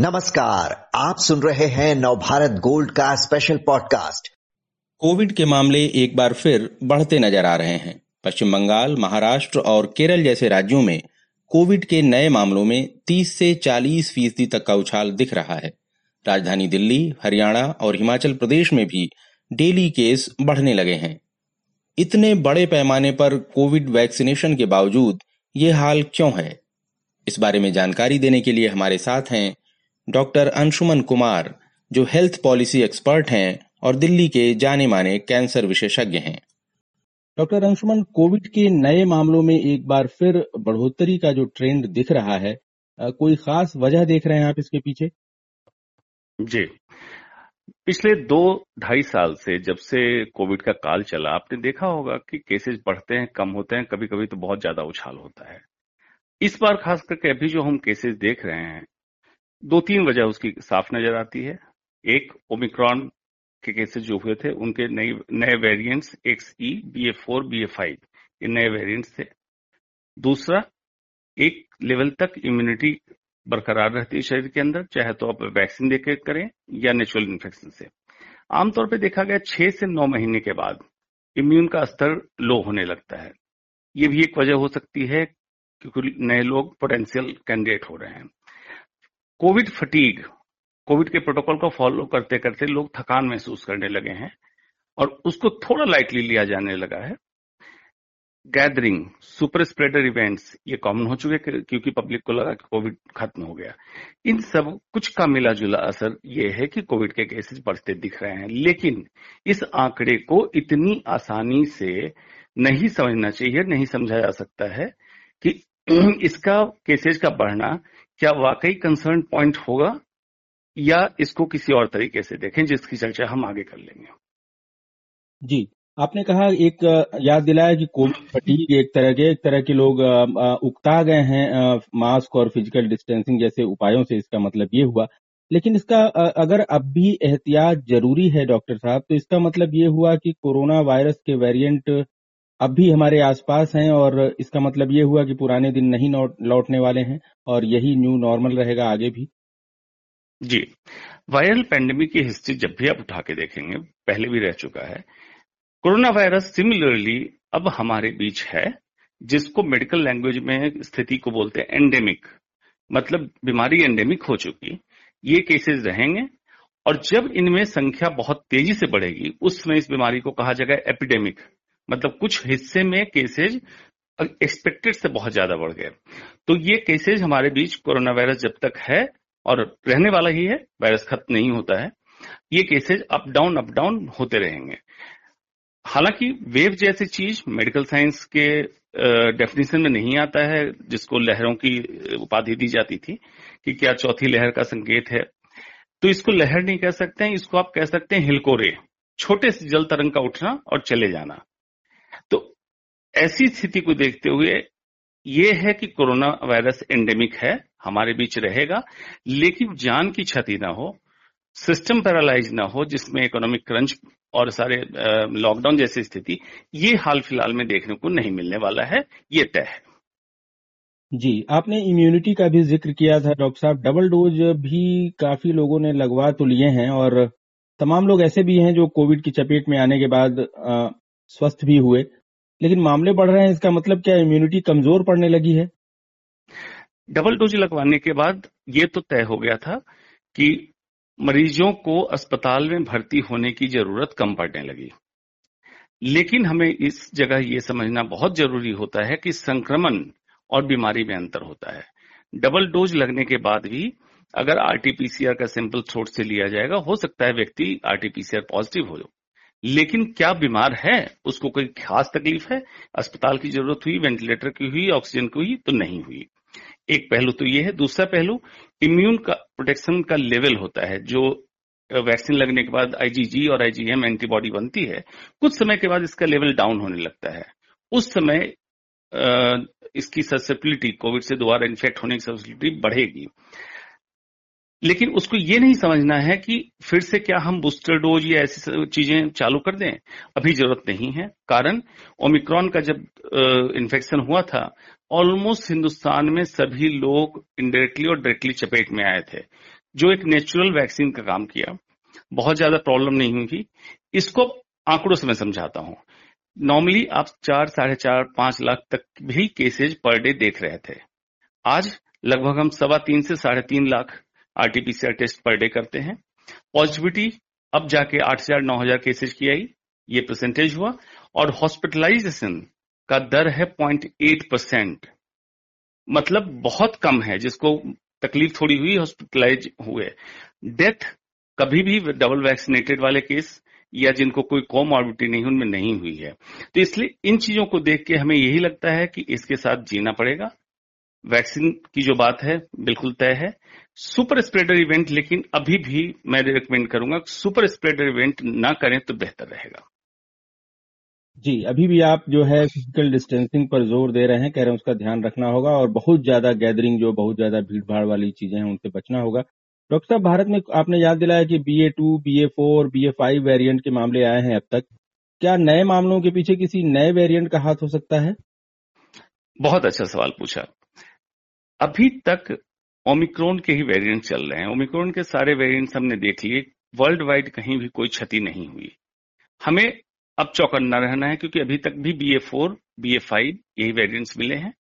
नमस्कार, आप सुन रहे हैं नवभारत गोल्ड का स्पेशल पॉडकास्ट कोविड के मामले एक बार फिर बढ़ते नज़र आ रहे हैं। पश्चिम बंगाल, महाराष्ट्र और केरल जैसे राज्यों में कोविड के नए मामलों में 30 से 40 फ़ीसदी तक का उछाल दिख रहा है। राजधानी दिल्ली, हरियाणा और हिमाचल प्रदेश में भी डेली केस बढ़ने लगे हैं। इतने बड़े पैमाने पर कोविड वैक्सीनेशन के बावजूद ये हाल क्यों है? इस बारे में जानकारी देने के लिए हमारे साथ हैं डॉक्टर अंशुमन कुमार, जो हेल्थ पॉलिसी एक्सपर्ट हैं और दिल्ली के जाने माने कैंसर विशेषज्ञ हैं। डॉक्टर अंशुमन, कोविड के नए मामलों में एक बार फिर बढ़ोतरी का जो ट्रेंड दिख रहा है कोई खास वजह देख रहे हैं आप इसके पीछे? जी। पिछले दो ढाई साल से जब से कोविड का काल चला, आपने देखा होगा कि केसेस बढ़ते हैं, कम होते हैं कभी कभी तो बहुत ज़्यादा उछाल होता है। इस बार खास करके अभी जो हम केसेस देख रहे हैं दो तीन वजह उसकी साफ़ नज़र आती है। एक, ओमिक्रॉन के केसेस जो हुए थे, उनके नए नए variants X E B A four B A five ये नए वेरिएंट्स थे। दूसरा, एक लेवल तक इम्यूनिटी बरकरार रहती है शरीर के अंदर, चाहे तो आप वैक्सीन देकर करें या नेचुरल इन्फेक्शन से। आमतौर पर देखा गया छह से नौ महीने के बाद इम्यून का स्तर लो होने लगता है। ये भी एक वजह हो सकती है क्योंकि नए लोग पोटेंशियल कैंडिडेट हो रहे हैं। कोविड फटीग, कोविड के प्रोटोकॉल को फॉलो करते करते लोग थकान महसूस करने लगे हैं और उसको थोड़ा लाइटली लिया जाने लगा है। गैदरिंग सुपर स्प्रेडर इवेंट्स ये कॉमन हो चुके क्योंकि पब्लिक को लगा कि कोविड खत्म हो गया। इन सब कुछ का मिला जुला असर ये है कि कोविड के केसेस बढ़ते दिख रहे हैं, लेकिन इस आंकड़े को इतनी आसानी से नहीं समझना चाहिए, नहीं समझा जा सकता है कि इसका केसेज का बढ़ना क्या वाकई कंसर्न पॉइंट होगा, या इसको किसी और तरीके से देखें जिसकी चर्चा हम आगे कर लेंगे? जी, आपने कहा एक याद दिलाया कि कोविड फटीग एक तरह के, एक तरह के लोग उकता गए हैं मास्क और फ़िज़िकल डिस्टेंसिंग जैसे उपायों से इसका मतलब ये हुआ। लेकिन इसका अगर अब भी एहतियात ज़रूरी है डॉक्टर साहब तो इसका मतलब ये हुआ कि कोरोना वायरस के वेरिएंट अब भी हमारे आसपास हैं और इसका मतलब ये हुआ कि पुराने दिन नहीं लौटने वाले हैं और यही न्यू नॉर्मल रहेगा आगे भी। जी। वायरल पेंडेमिक की हिस्ट्री जब भी आप उठा के देखेंगे, पहले भी रह चुका है। कोरोना वायरस सिमिलरली अब हमारे बीच है, जिसको मेडिकल लैंग्वेज में स्थिति को बोलते हैं एंडेमिक मतलब बीमारी एंडेमिक हो चुकी। ये केसेस रहेंगे और जब इनमें संख्या बहुत तेज़ी से बढ़ेगी, उस समय इस बीमारी को कहा जाएगा एपिडेमिक मतलब कुछ हिस्से में केसेज एक्सपेक्टेड से बहुत ज़्यादा बढ़ गए। तो ये केसेज हमारे बीच कोरोना वायरस जब तक है और रहने वाला ही है वायरस खत्म नहीं होता है, ये cases up down up down होते रहेंगे। हालाँकि वेव जैसी चीज़ मेडिकल साइंस के डेफिनेशन में नहीं आता है, जिसको लहरों की उपाधि दी जाती थी कि क्या चौथी लहर का संकेत है। तो इसको लहर नहीं कह सकते हैं, इसको आप कह सकते हैं हिलकोरे। छोटे से जल तरंग का उठना और चले जाना। ऐसी स्थिति को देखते हुए ये है कि कोरोना वायरस एंडेमिक है, हमारे बीच रहेगा, लेकिन जान की क्षति ना हो सिस्टम पैरालाइज ना हो, जिसमें इकोनॉमिक क्रंच और सारे लॉकडाउन जैसी स्थिति, ये हाल फ़िलहाल में देखने को नहीं मिलने वाला है, ये तय है। जी, आपने इम्यूनिटी का भी ज़िक्र किया था, डॉक्टर साहब। डबल डोज भी काफ़ी लोगों ने लगवा तो लिए हैं, और तमाम लोग ऐसे भी हैं जो कोविड की चपेट में आने के बाद स्वस्थ भी हुए। लेकिन मामले बढ़ रहे हैं, इसका मतलब क्या इम्यूनिटी कमज़ोर पड़ने लगी है? डबल डोज लगवाने के बाद ये तो तय हो गया था कि मरीजों को अस्पताल में भर्ती होने की ज़रूरत कम पड़ने लगी। लेकिन हमें इस जगह ये समझना बहुत ज़रूरी होता है कि संक्रमण और बीमारी में अंतर होता है। डबल डोज लगने के बाद भी अगर आरटीपीसीआर का सैंपल थ्रोट से लिया जाएगा, हो सकता है व्यक्ति आरटीपीसीआर पॉजिटिव हो लेकिन क्या बीमार है? उसको कोई खास तकलीफ़ है? अस्पताल की ज़रूरत हुई, वेंटिलेटर की हुई, ऑक्सीजन की हुई तो नहीं हुई। एक पहलू तो ये है। दूसरा पहलू, इम्यून का, प्रोटेक्शन का लेवल होता है। जो वैक्सीन लगने के बाद आईजीजी और आईजीएम एंटीबॉडी बनती है, कुछ समय के बाद इसका लेवल डाउन होने लगता है। उस समय इसकी ससेबिलिटी कोविड से दोबारा इन्फेक्ट होने की ससेबिलिटी बढ़ेगी। लेकिन उसको ये नहीं समझना है कि फिर से क्या हम बूस्टर डोज या ऐसी चीज़ें चालू कर दें। अभी ज़रूरत नहीं है। कारण, ओमिक्रॉन का जब इन्फेक्शन हुआ था ऑलमोस्ट हिंदुस्तान में सभी लोग इनडायरेक्टली और डायरेक्टली चपेट में आए थे, जो एक नेचुरल वैक्सीन का काम किया। बहुत ज़्यादा प्रॉब्लम नहीं हुई। थी इसको आंकड़ों से मैं समझाता हूँ। नॉर्मली आप चार, साढ़े चार, पाँच लाख तक भी केसेज पर डे देख रहे थे। आज लगभग हम सवा तीन से साढ़े तीन lakh RTPCR test per day करते हैं। पॉजिटिविटी, अब जाके आठ हज़ार नौ हज़ार केसेज की आई, ये परसेंटेज हुआ। और हॉस्पिटलाइजेशन का दर है पॉइंट एट परसेंट मतलब बहुत कम है, जिसको तकलीफ़ थोड़ी हुई हॉस्पिटलाइज हुए। डेथ कभी भी डबल वैक्सीनेटेड वाले केस या जिनको कोई कॉमॉर्बिटी नहीं, उनमें नहीं हुई है। तो इसलिए इन चीज़ों को देख के हमें यही लगता है कि इसके साथ जीना पड़ेगा। वैक्सीन की जो बात है, बिल्कुल तय है। सुपर स्प्रेडर इवेंट लेकिन अभी भी मैं रिकमेंड करूँगा सुपर स्प्रेडर इवेंट ना करें तो बेहतर रहेगा। जी अभी भी आप जो है फ़िज़िकल डिस्टेंसिंग पर ज़ोर दे रहे हैं कह रहे हैं उसका ध्यान रखना होगा और बहुत ज़्यादा गैदरिंग जो बहुत ज़्यादा भीड़ भाड़ वाली चीज़ें हैं उनसे बचना होगा। डॉक्टर साहब भारत में आपने याद दिलाया कि B A two B A four B A five variant के मामले आए हैं अब तक। क्या नए मामलों के पीछे किसी नए वेरिएंट का हाथ हो सकता है? बहुत अच्छा सवाल पूछा। अभी तक ओमिक्रोन के ही वेरिएंट चल रहे हैं। ओमिक्रोन के सारे वेरिएंट्स हमने देख लिए वर्ल्ड वाइड कहीं भी कोई क्षति नहीं हुई। हमें अब चौकन्ना रहना है, क्योंकि अभी तक भी B A four B A five यही वेरियंट्स मिले हैं।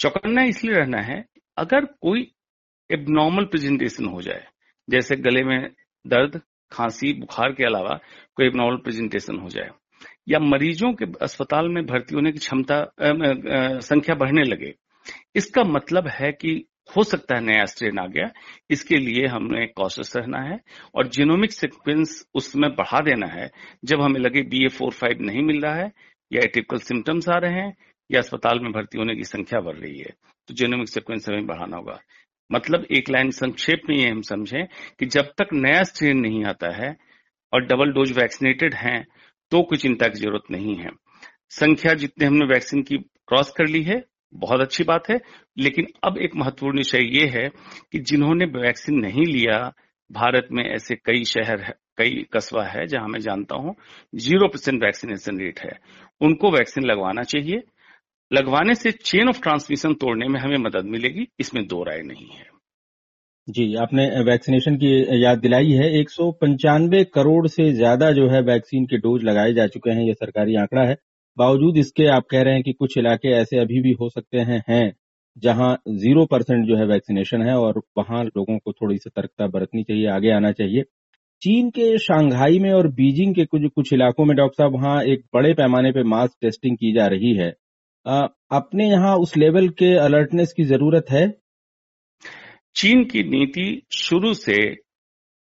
चौकन्ना इसलिए रहना है, अगर कोई एबनॉर्मल प्रेजेंटेशन हो जाए, जैसे गले में दर्द, खांसी, बुखार के अलावा कोई एबनॉर्मल प्रेजेंटेशन हो जाए, या मरीजों के अस्पताल में भर्ती होने की क्षमता संख्या बढ़ने लगे, इसका मतलब है कि हो सकता है नया स्ट्रेन आ गया। इसके लिए हमने कॉशस रहना है और जीनोमिक सिक्वेंस उसमें बढ़ा देना है। जब हमें लगे बी ए फोर फाइव नहीं मिल रहा है या एटिपिकल सिम्टम्स आ रहे हैं या अस्पताल में भर्ती होने की संख्या बढ़ रही है तो जीनोमिक सिक्वेंस हमें बढ़ाना होगा। मतलब एक लाइन संक्षेप में ये हम समझें कि जब तक नया स्ट्रेन नहीं आता है और डबल डोज वैक्सीनेटेड हैं तो कोई चिंता की ज़रूरत नहीं है। संख्या जितने हमने वैक्सीन की क्रॉस कर ली है बहुत अच्छी बात है। लेकिन अब एक महत्वपूर्ण विषय ये है कि जिन्होंने वैक्सीन नहीं लिया, भारत में ऐसे कई शहर है, कई कस्बा है जहाँ मैं जानता हूँ, ज़ीरो परसेंट वैक्सीनेशन रेट है। उनको वैक्सीन लगवाना चाहिए। लगवाने से चेन ऑफ़ ट्रांसमिशन तोड़ने में हमें मदद मिलेगी, इसमें दो राय नहीं है। जी, आपने वैक्सीनेशन की याद दिलाई है। एक सौ पंचानवे करोड़ से ज़्यादा जो है वैक्सीन के डोज लगाए जा चुके हैं, ये सरकारी आंकड़ा है। बावजूद इसके आप कह रहे हैं कि कुछ इलाके ऐसे अभी भी हो सकते हैं हैं जहाँ ज़ीरो परसेंट जो है वैक्सीनेशन है और वहाँ लोगों को थोड़ी सतर्कता बरतनी चाहिए आगे आना चाहिए। चीन के शांघाई में और बीजिंग के कुछ कुछ इलाकों में डॉक्टर साहब वहाँ एक बड़े पैमाने पर मास टेस्टिंग की जा रही है। आ, अपने यहाँ उस लेवल के अलर्टनेस की ज़रूरत है? चीन की नीति शुरू से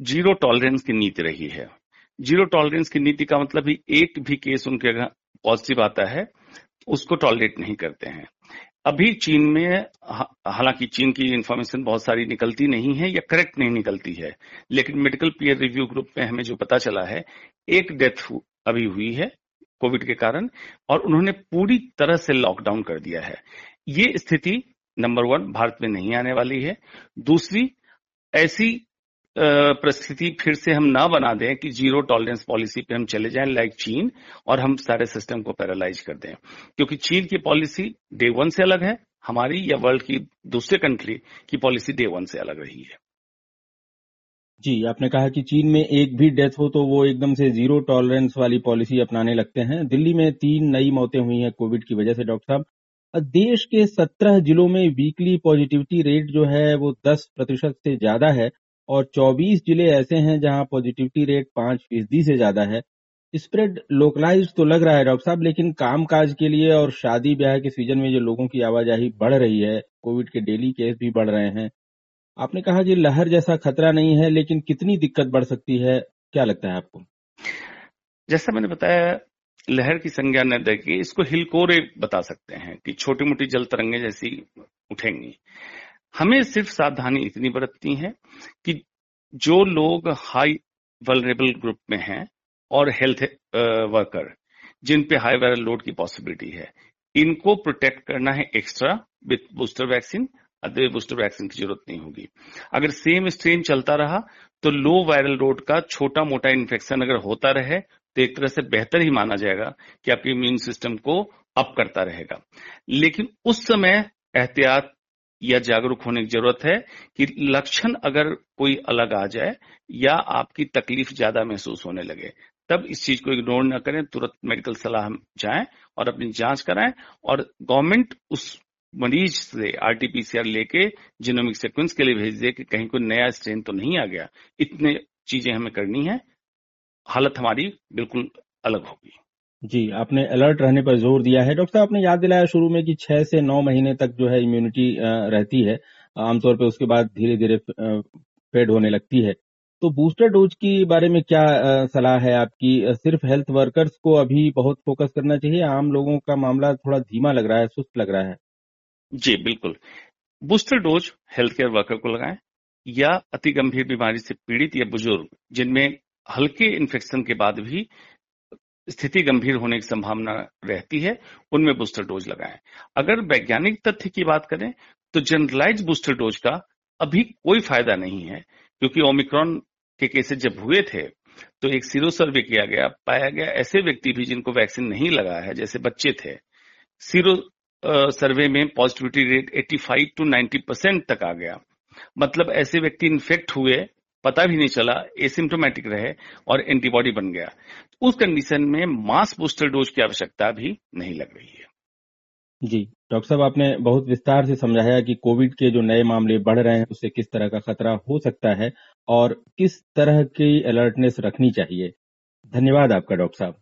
ज़ीरो टॉलरेंस की नीति रही है। ज़ीरो टॉलरेंस की नीति का मतलब ही एक भी केस उनके पॉजिटिव आता है, उसको टॉलरेट नहीं करते हैं। अभी चीन में हालाँकि चीन की इंफॉर्मेशन बहुत सारी निकलती नहीं है या करेक्ट नहीं निकलती है, लेकिन मेडिकल पीयर रिव्यू ग्रुप में हमें जो पता चला है, एक डेथ अभी हुई है कोविड के कारण, और उन्होंने पूरी तरह से लॉकडाउन कर दिया है। ये स्थिति नंबर वन भारत में नहीं आने वाली है। दूसरी, ऐसी परिस्थिति फिर से हम ना बना दें कि ज़ीरो टॉलरेंस पॉलिसी पे हम चले जाएँ लाइक चीन और हम सारे सिस्टम को पैरालाइज कर दें। क्योंकि चीन की पॉलिसी डे वन से अलग है, हमारी या वर्ल्ड की दूसरे कंट्री की पॉलिसी डे वन से अलग रही है। जी, आपने कहा कि चीन में एक भी डेथ हो तो वो एकदम से ज़ीरो टॉलरेंस वाली पॉलिसी अपनाने लगते हैं। दिल्ली में तीन नई मौतें हुई हैं कोविड की वजह से, डॉक्टर साहब। देश के सत्रह जिलों में वीकली पॉजिटिविटी रेट जो है वो दस प्रतिशत से ज़्यादा है। और चौबीस ज़िले ऐसे हैं जहाँ पॉजिटिविटी रेट पाँच फ़ीसदी से ज़्यादा है। स्प्रेड लोकलाइज तो लग रहा है, डॉक्टर साहब, लेकिन काम काज के लिए और शादी ब्याह के सीज़न में जो लोगों की आवाजाही बढ़ रही है कोविड के डेली केस भी बढ़ रहे हैं। आपने कहा जी लहर जैसा खतरा नहीं है, लेकिन कितनी दिक्कत बढ़ सकती है, क्या लगता है आपको? जैसा मैंने बताया, लहर की संज्ञा न देके इसको हिलकोरे बता सकते हैं कि छोटी मोटी जल तरंगे जैसी उठेंगी। हमें सिर्फ़ सावधानी इतनी बरतनी है कि जो लोग हाई वलरेबल ग्रुप में हैं और हेल्थ वर्कर जिन पे हाई वायरल लोड की पॉसिबिलिटी है, इनको प्रोटेक्ट करना है extra with booster vaccine other booster vaccine की ज़रूरत नहीं होगी। अगर सेम स्ट्रेन चलता रहा तो लो वायरल लोड का छोटा मोटा इन्फेक्शन अगर होता रहे तो एक तरह से बेहतर ही माना जाएगा कि आपके इम्यून सिस्टम को अप करता रहेगा। लेकिन उस समय एहतियात या जागरूक होने की ज़रूरत है कि लक्षण अगर कोई अलग आ जाए या आपकी तकलीफ़ ज़्यादा महसूस होने लगे, तब इस चीज़ को इग्नोर न करें, तुरंत मेडिकल सलाह जाएँ और अपनी जाँच कराएँ और गवर्नमेंट उस मरीज़ से आरटीपीसीआर लेके जीनोमिक सीक्वेंस के लिए भेज दे कि कहीं कोई नया स्ट्रेन तो नहीं आ गया। इतने चीज़ें हमें करनी है। हालत हमारी बिल्कुल अलग होगी। जी, आपने अलर्ट रहने पर ज़ोर दिया है। डॉक्टर साहब, आपने याद दिलाया शुरू में कि छह से नौ महीने तक जो है इम्यूनिटी रहती है। आमतौर पर उसके बाद धीरे धीरे फेड होने लगती है। तो बूस्टर डोज की बारे में क्या सलाह है आपकी? सिर्फ़ हेल्थ वर्कर्स को अभी बहुत फोकस करना चाहिए? आम लोगों का मामला थोड़ा धीमा लग रहा है, सुस्त लग रहा है? जी, बिल्कुल। Booster dose health care worker को लगाएँ या अति गंभीर बीमारी से पीड़ित या बुज़ुर्ग, जिनमें हल्के इन्फेक्शन के बाद भी स्थिति गंभीर होने की संभावना रहती है, उनमें बूस्टर डोज लगाएँ। अगर वैज्ञानिक तथ्य की बात करें तो जनरलाइज बूस्टर डोज का अभी कोई फ़ायदा नहीं है, क्योंकि ओमिक्रॉन के केसेस जब हुए थे तो एक सीरो सर्वे किया गया, पाया गया, ऐसे व्यक्ति भी जिनको वैक्सीन नहीं लगा है, जैसे बच्चे थे। सीरो सर्वे में पॉजिटिविटी रेट 85 टू 90 परसेंट तक आ गया। मतलब ऐसे व्यक्ति इन्फेक्ट हुए पता भी नहीं चला एसिम्टोमेटिक रहे और एंटीबॉडी बन गया। उस कंडीशन में मास बूस्टर डोज की आवश्यकता भी नहीं लग रही है। जी, डॉक्टर साहब, आपने बहुत विस्तार से समझाया कि कोविड के जो नए मामले बढ़ रहे हैं, उससे किस तरह का खतरा हो सकता है और किस तरह की अलर्टनेस रखनी चाहिए। धन्यवाद आपका, डॉक्टर साहब।